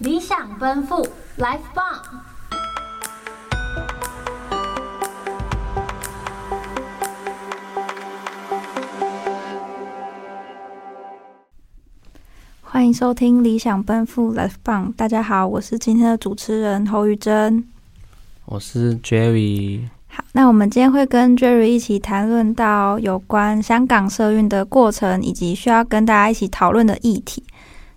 理想奔赴，Life 棒！欢迎收听《理想奔赴，Life 棒》。大家好，我是今天的主持人侯玉珍，我是 Jerry。好，那我们今天会跟 Jerry 一起谈论到有关香港社运的过程，以及需要跟大家一起讨论的议题。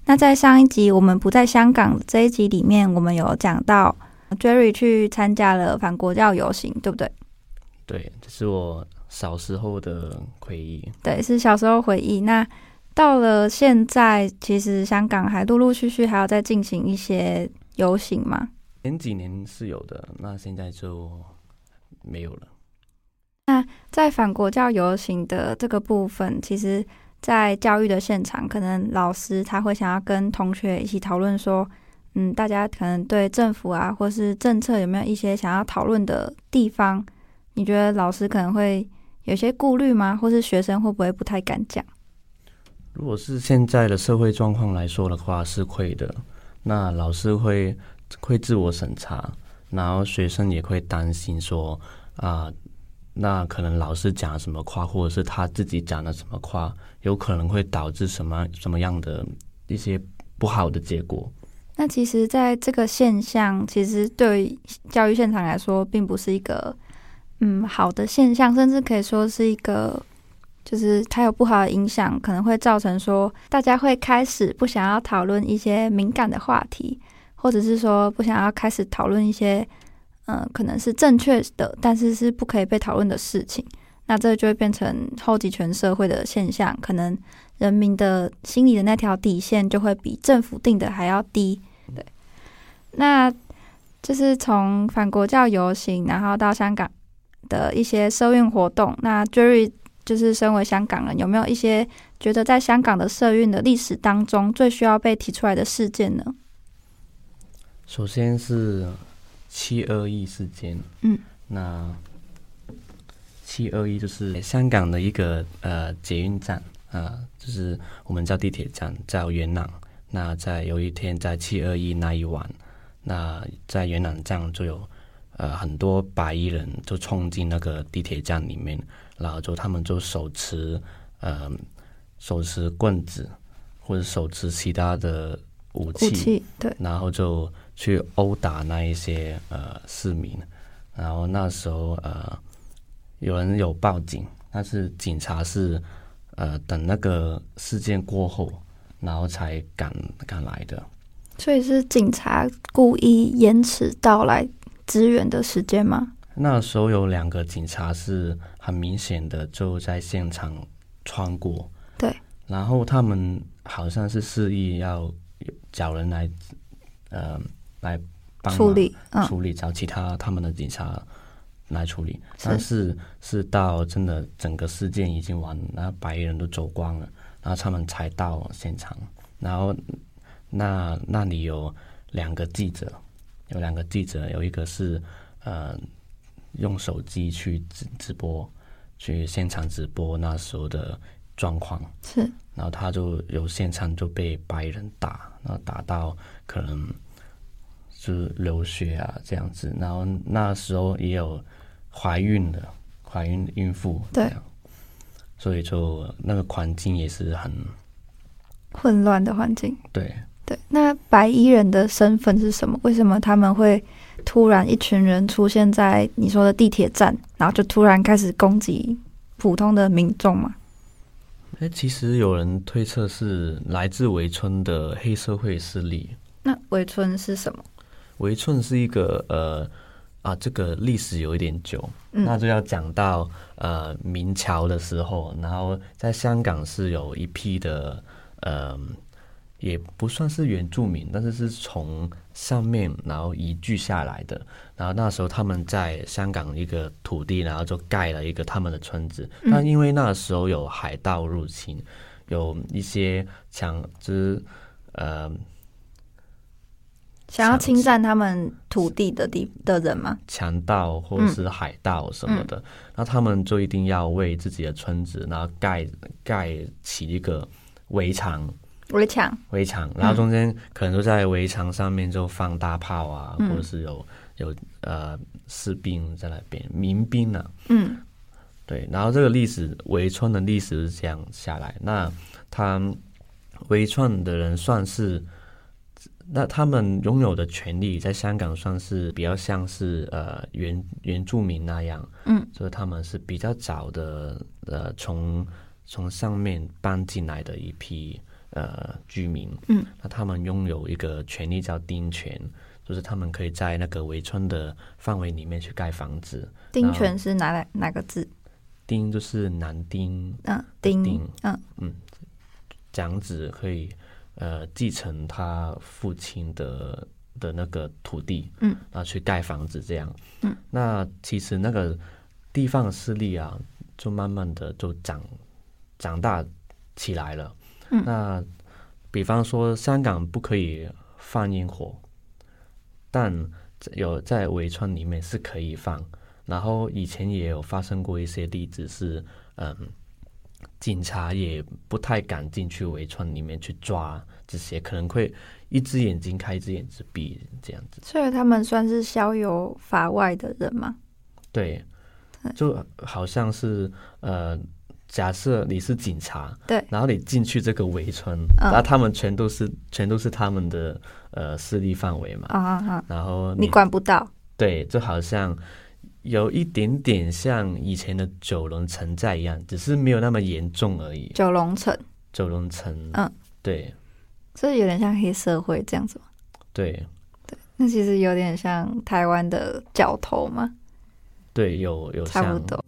那在上一集我们不在香港这一集里面，我们有讲到 Jerry 去参加了反国教游行，对不对？对，这是我小时候的回忆。对，是小时候回忆。那到了现在，其实香港还陆陆续续还要再进行一些游行吗？前几年是有的，那现在就没有了。那在反国教游行的这个部分，其实，在教育的现场，可能老师他会想要跟同学一起讨论说，嗯，大家可能对政府啊，或是政策有没有一些想要讨论的地方？你觉得老师可能会有些顾虑吗？或是学生会不会不太敢讲？如果是现在的社会状况来说的话，是会的。那老师会会自我审查，然后学生也会担心说啊、那可能老师讲什么话，或者是他自己讲的什么话，有可能会导致什么什么样的一些不好的结果。那其实，在这个现象，其实对教育现场来说，并不是一个嗯好的现象，甚至可以说是一个。就是它有不好的影响，可能会造成说大家会开始不想要讨论一些敏感的话题，或者是说不想要开始讨论一些嗯、可能是正确的，但是是不可以被讨论的事情。那这就会变成后极权社会的现象，可能人民的心里的那条底线就会比政府定的还要低。对，那就是从反国教游行，然后到香港的一些社运活动，那 Jerry。就是身为香港人，有没有一些觉得在香港的社运的历史当中最需要被提出来的事件呢？首先是七二一事件。嗯，那七二一就是香港的一个呃捷运站啊、呃，就是我们叫地铁站，叫元朗。那在有一天在七二一那一晚，那在元朗站就有呃很多白衣人就冲进那个地铁站里面。然后就他们就手持，呃，手持棍子或者手持其他的武器，武器，对，然后就去殴打那一些呃市民。然后那时候呃有人有报警，但是警察是呃等那个事件过后，然后才赶赶来的。所以是警察故意延迟到来支援的时间吗？那时候有两个警察是很明显的就在现场穿过，对，然后他们好像是示意要找人来，呃，来帮处理，嗯、处理找其他他们的警察来处理，是但是是到真的整个事件已经完，然后白衣人都走光了，然后他们才到现场，然后那那里有两个记者，有两个记者，有一个是呃。用手机去直直播，去现场直播那时候的状况。是，然后他就有现场就被白人打，然后打到可能是流血啊这样子。然后那时候也有怀孕的怀孕孕妇，对，所以就那个环境也是很混乱的环境。对对，那白衣人的身份是什么？为什么他们会？突然，一群人出现在你说的地铁站，然后就突然开始攻击普通的民众嘛？哎，其实有人推测是来自围村的黑社会势力。那围村是什么？围村是一个呃啊，这个历史有一点久，嗯、那就要讲到呃明朝的时候，然后在香港是有一批的呃。也不算是原住民，但是是从上面然后移居下来的。然后那时候他们在香港一个土地，然后就盖了一个他们的村子。但因为那时候有海盗入侵，有一些强之呃想要侵占他们土地的地的人吗？强盗或者是海盗什么的，那、他们就一定要为自己的村子，然后盖盖起一个围墙。围墙，围墙，然后中间可能就在围墙上面就放大炮啊，嗯、或者是有有呃士兵在那边，民兵呢、啊，嗯，对，然后这个历史围村的历史是这样下来，那他围村的人算是。那他们拥有的权利在香港算是比较像是呃原原住民那样，嗯，所以他们是比较早的呃从从上面搬进来的一批呃居民，嗯，那他们拥有一个权利叫丁权，就是他们可以在那个围村的范围里面去盖房子。丁权是哪来哪个字？丁就是男丁，嗯，丁，丁，嗯嗯，长子可以。呃，继承他父亲的的那个土地，嗯，然后去盖房子这样，嗯，那其实那个地方势力啊，就慢慢的就长长大起来了，嗯，那比方说香港不可以放烟火，但有在围村里面是可以放，然后以前也有发生过一些例子是，嗯。警察也不太敢进去围村里面去抓这些，可能会一只眼睛开一只眼睛闭这样子。所以他们算是逍遥法外的人吗？对，就好像是呃，假设你是警察，对，然后你进去这个围村，嗯、然后他们全都是全都是他们的呃势力范围嘛，啊啊啊！然后你，你管不到，对，就好像。有一点点像以前的九龙城寨一样，只是没有那么严重而已。九龙城，九龙城，嗯，对，所以有点像黑社会这样子吗？对，对，那其实有点像台湾的角头吗？对，有有差不多。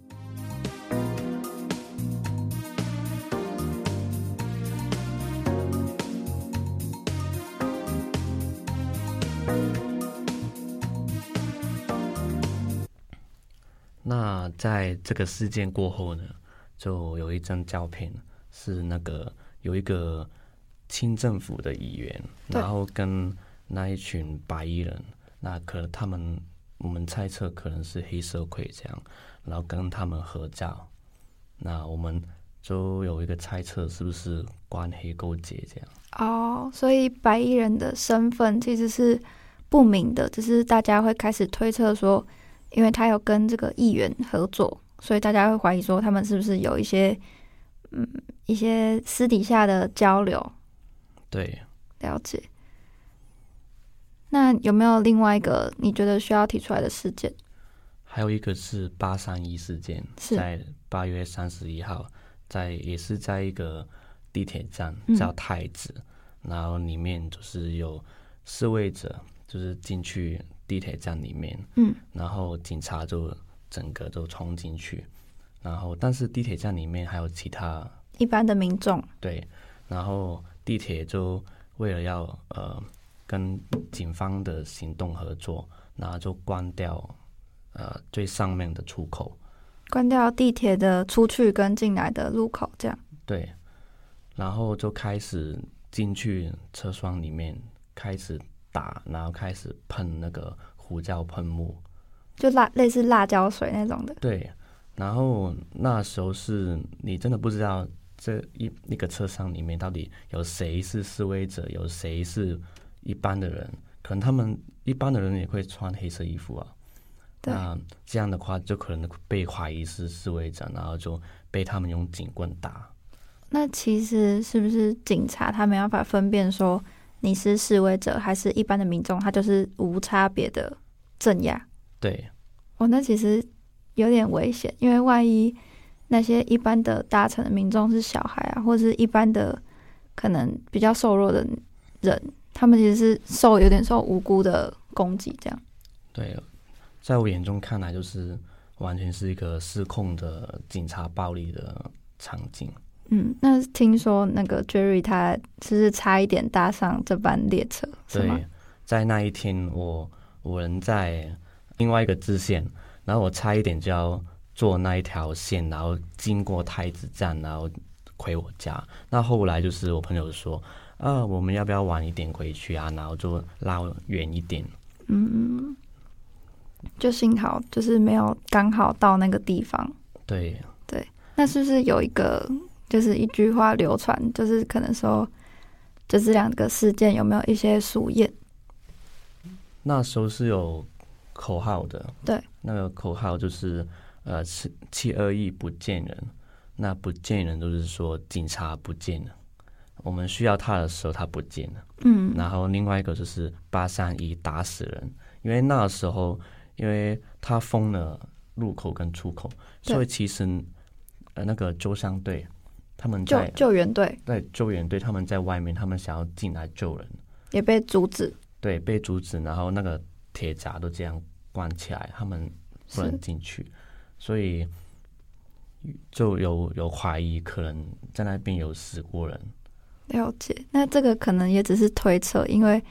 在这个事件过后呢，就有一张照片，是那个有一个清政府的议员，然后跟那一群白衣人，那可能他们我们猜测可能是黑社会这样，然后跟他们合照，那我们就有一个猜测，是不是关黑勾结这样？哦，所以白衣人的身份其实是不明的，只是大家会开始推测说。因为他有跟这个议员合作，所以大家会怀疑说他们是不是有一些嗯一些私底下的交流？对，了解。那有没有另外一个你觉得需要提出来的事件？还有一个是八三一事件，在八月三十一号，在也是在一个地铁站叫太子，嗯，然后里面就是有示威者，就是进去。地铁站里面，嗯，然后警察就整个都冲进去，然后但是地铁站里面还有其他一般的民众，对，然后地铁就为了要呃跟警方的行动合作，然后就关掉呃最上面的出口，关掉地铁的出去跟进来的路口，这样。对，然后就开始进去车厢里面开始。打，然后开始喷那个胡椒喷雾，就辣类似辣椒水那种的。对，然后那时候是你真的不知道这一那个车厢里面到底有谁是示威者，有谁是一般的人。可能他们一般的人也会穿黑色衣服啊。对。那这样的话，就可能被怀疑是示威者，然后就被他们用警棍打。那其实是不是警察他没办法分辨说？你是示威者还是一般的民众，他就是无差别的镇压。对，哦，那其实有点危险，因为万一那些一般的搭乘的民众是小孩啊，或者是一般的可能比较瘦弱的人，他们其实是受有点受无辜的攻击，这样。对，在我眼中看来，就是完全是一个失控的警察暴力的场景。嗯，那听说那个 Jerry 他其实差一点搭上这班列车？对，在那一天我我人在另外一个支线，然后我差一点就要坐那一条线，然后经过太子站，然后回我家。那后来就是我朋友说，啊，我们要不要晚一点回去啊？然后就拉远一点。嗯，就幸好就是没有刚好到那个地方。对对，那是不是有一个？就是一句话流传，就是可能说，就是两个事件有没有一些疏远？那时候是有口号的，对，那个口号就是呃七七二一不见人，那不见人就是说警察不见了。我们需要他的时候，他不见了。嗯，然后另外一个就是八三一打死人，因为那时候，因为他封了入口跟出口，所以其实，呃，那个周商队，他们在救救援队对救援队他们在外面，他们想要进来救人，也被阻止。对，被阻止，然后那个铁闸都这样关起来，他们不能进去，所以就有有怀疑，可能在那边有死过人。了解，那这个可能也只是推测，因为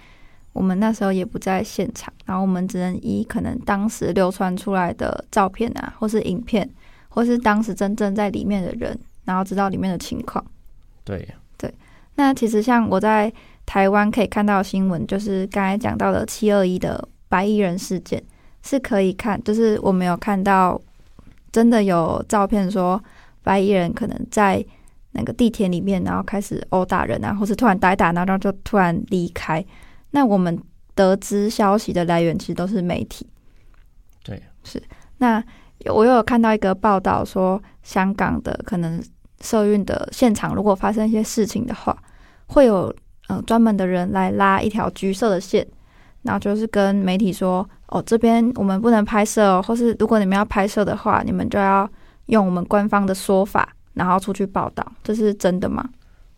我们那时候也不在现场，然后我们只能以可能当时流传出来的照片啊，或是影片，或是当时真正在里面的人，然后知道里面的情况。对对，那其实像我在。台湾可以看到新闻，就是刚才讲到的七二一的白衣人事件，是可以看，就是我没有看到真的有照片说白衣人可能在那个地铁里面，然后开始殴打人啊，或是突然打一打，然后就突然离开。那我们得知消息的来源其实都是媒体。对，是。那我又有看到一个报道说，香港的可能社运的现场，如果发生一些事情的话，会有。嗯，专门的人来拉一条橘色的线，然后就是跟媒体说：“哦，这边我们不能拍摄哦，或是如果你们要拍摄的话，你们就要用我们官方的说法，然后出去报道。”这是真的吗？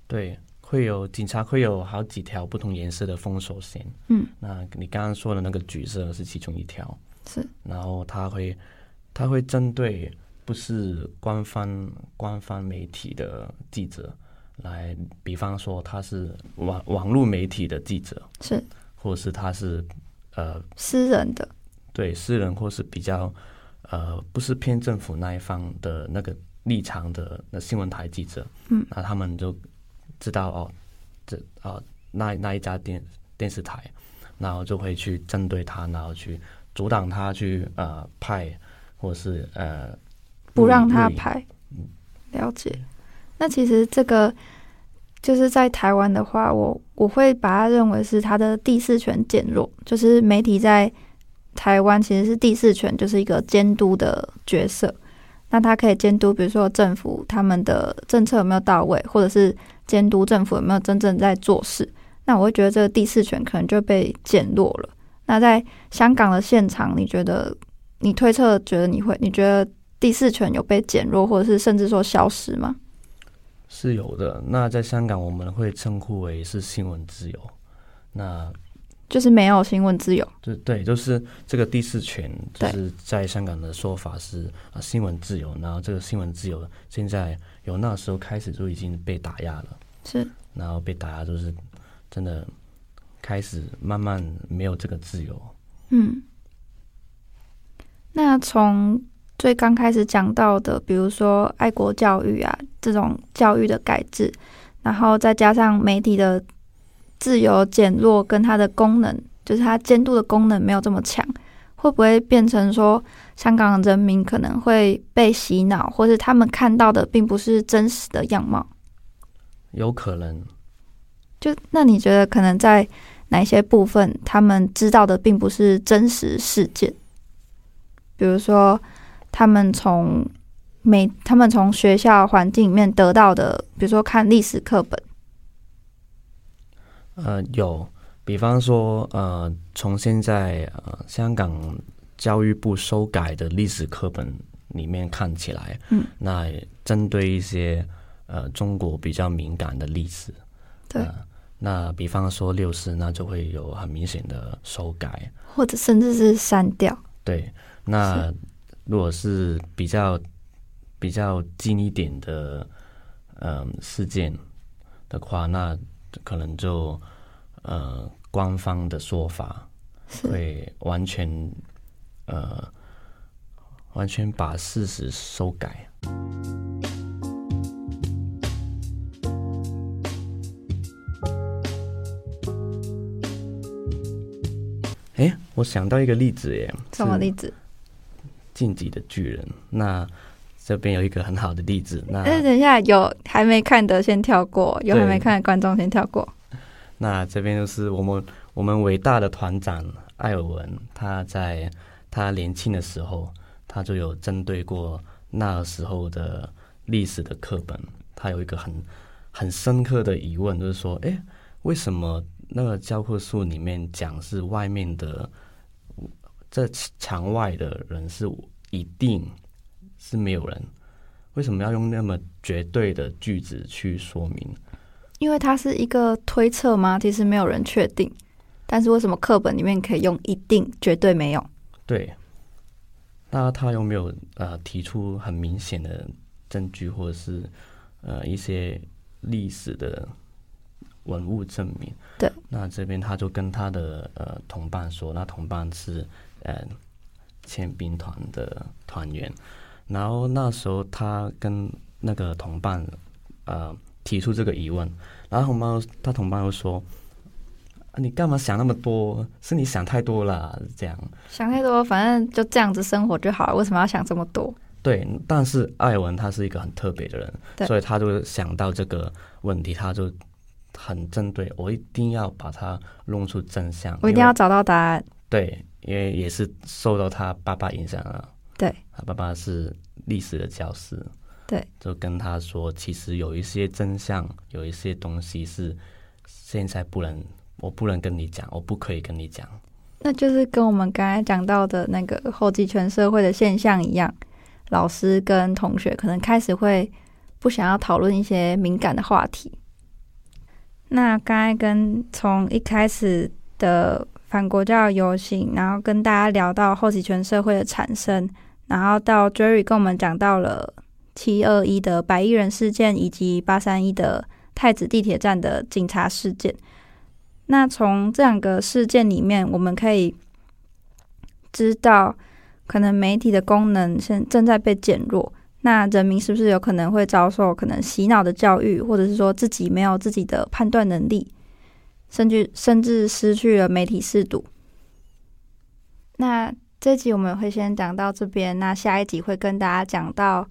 对，会有警察会有好几条不同颜色的封锁线。嗯，那你刚刚说的那个橘色是其中一条。是，然后他会他会针对不是官方官方媒体的记者。来，比方说他是网网络媒体的记者，是，或者是他是呃私人的，对，私人或是比较呃不是偏政府那一方的那个立场的那新闻台记者，嗯，那他们就知道哦，这啊、呃、那那一家电电视台，然后就会去针对他，然后去阻挡他去呃派，或是呃不让他拍，嗯，了解。那其实这个就是在台湾的话，我我会把它认为是他的第四权减弱，就是媒体在台湾其实是第四权，就是一个监督的角色。那他可以监督，比如说政府他们的政策有没有到位，或者是监督政府有没有真正在做事。那我会觉得这个第四权可能就被减弱了。那在香港的现场，你觉得你推测觉得你会，你觉得第四权有被减弱，或者是甚至说消失吗？是有的，那在香港我们会称呼为是新闻自由，那就是没有新闻自由。对对，就是这个第四权，就是在香港的说法是啊新闻自由，然后这个新闻自由现在由那时候开始就已经被打压了，是，然后被打压就是真的开始慢慢没有这个自由。嗯，那从。最刚开始讲到的，比如说爱国教育啊，这种教育的改制，然后再加上媒体的自由减弱，跟它的功能，就是它监督的功能没有这么强，会不会变成说香港人民可能会被洗脑，或是他们看到的并不是真实的样貌？有可能。就那你觉得可能在哪些部分，他们知道的并不是真实事件？比如说。他们从每他们从学校环境里面得到的，比如说看历史课本，呃，有，比方说，呃，从现在呃香港教育部修改的历史课本里面看起来，嗯，那针对一些呃中国比较敏感的历史，对，呃，那比方说六四，那就会有很明显的修改，或者甚至是删掉，对，那。如果是比较比较近一点的嗯事件的话，那可能就呃官方的说法会完全呃完全把事实修改。哎，我想到一个例子耶，什么例子？进击的巨人，那这边有一个很好的例子。那等一下，有还没看的先跳过，有还没看的观众先跳过。那这边就是我们我们伟大的团长艾尔文，他在他年轻的时候，他就有针对过那时候的历史的课本，他有一个很很深刻的疑问，就是说，哎，为什么那个教科书里面讲是外面的，这墙外的人是一定是没有人？为什么要用那么绝对的句子去说明？因为它是一个推测吗？其实没有人确定。但是为什么课本里面可以用一定、绝对没有？对。那他有没有呃提出很明显的证据，或者是呃一些历史的文物证明？对。那这边他就跟他的呃同伴说，那同伴是呃宪兵团的团员。然后那时候他跟那个同伴，呃，提出这个疑问，然后同伴他同伴又说：“你干嘛想那么多？是你想太多了。”这样想太多，反正就这样子生活就好了。为什么要想这么多？对，但是艾文他是一个很特别的人，所以他就想到这个问题，他就很针对我，一定要把它弄出真相，我一定要找到答案。对，因为也是受到他爸爸影响了。对，他爸爸是历史的教师，对，就跟他说，其实有一些真相，有一些东西是现在不能，我不能跟你讲，我不可以跟你讲。那就是跟我们刚才讲到的那个后继权社会的现象一样，老师跟同学可能开始会不想要讨论一些敏感的话题。那刚才跟从一开始的反国教游行，然后跟大家聊到后极权社会的产生。然后到 Jerry 跟我们讲到了七二一的白衣人事件，以及八三一的太子地铁站的警察事件。那从这两个事件里面，我们可以知道，可能媒体的功能现正在被减弱。那人民是不是有可能会遭受可能洗脑的教育，或者是说自己没有自己的判断能力，甚至甚至失去了媒体视读？那。这集我们会先讲到这边，那下一集会跟大家讲到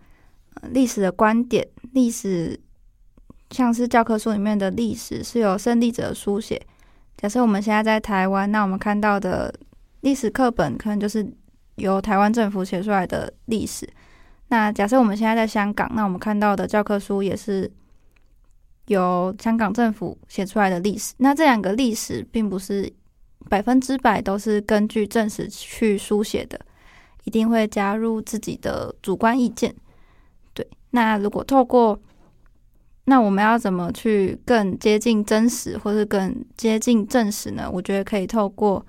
历史的观点。历史像是教科书里面的历史是由胜利者书写。假设我们现在在台湾，那我们看到的历史课本可能就是由台湾政府写出来的历史。那假设我们现在在香港，那我们看到的教科书也是由香港政府写出来的历史。那这两个历史并不是。百分之百都是根据正史去书写的，一定会加入自己的主观意见。对，那如果透过，那我们要怎么去更接近真实，或是更接近正史呢？我觉得可以透过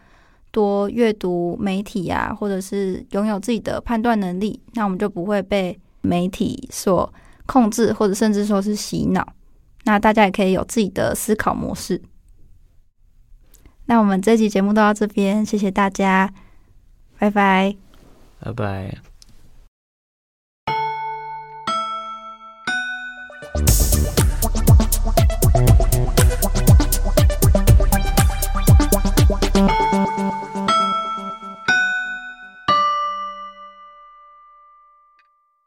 多阅读媒体啊，或者是拥有自己的判断能力，那我们就不会被媒体所控制，或者甚至说是洗脑。那大家也可以有自己的思考模式。那我们这期节目都到这边，谢谢大家，拜拜，拜拜。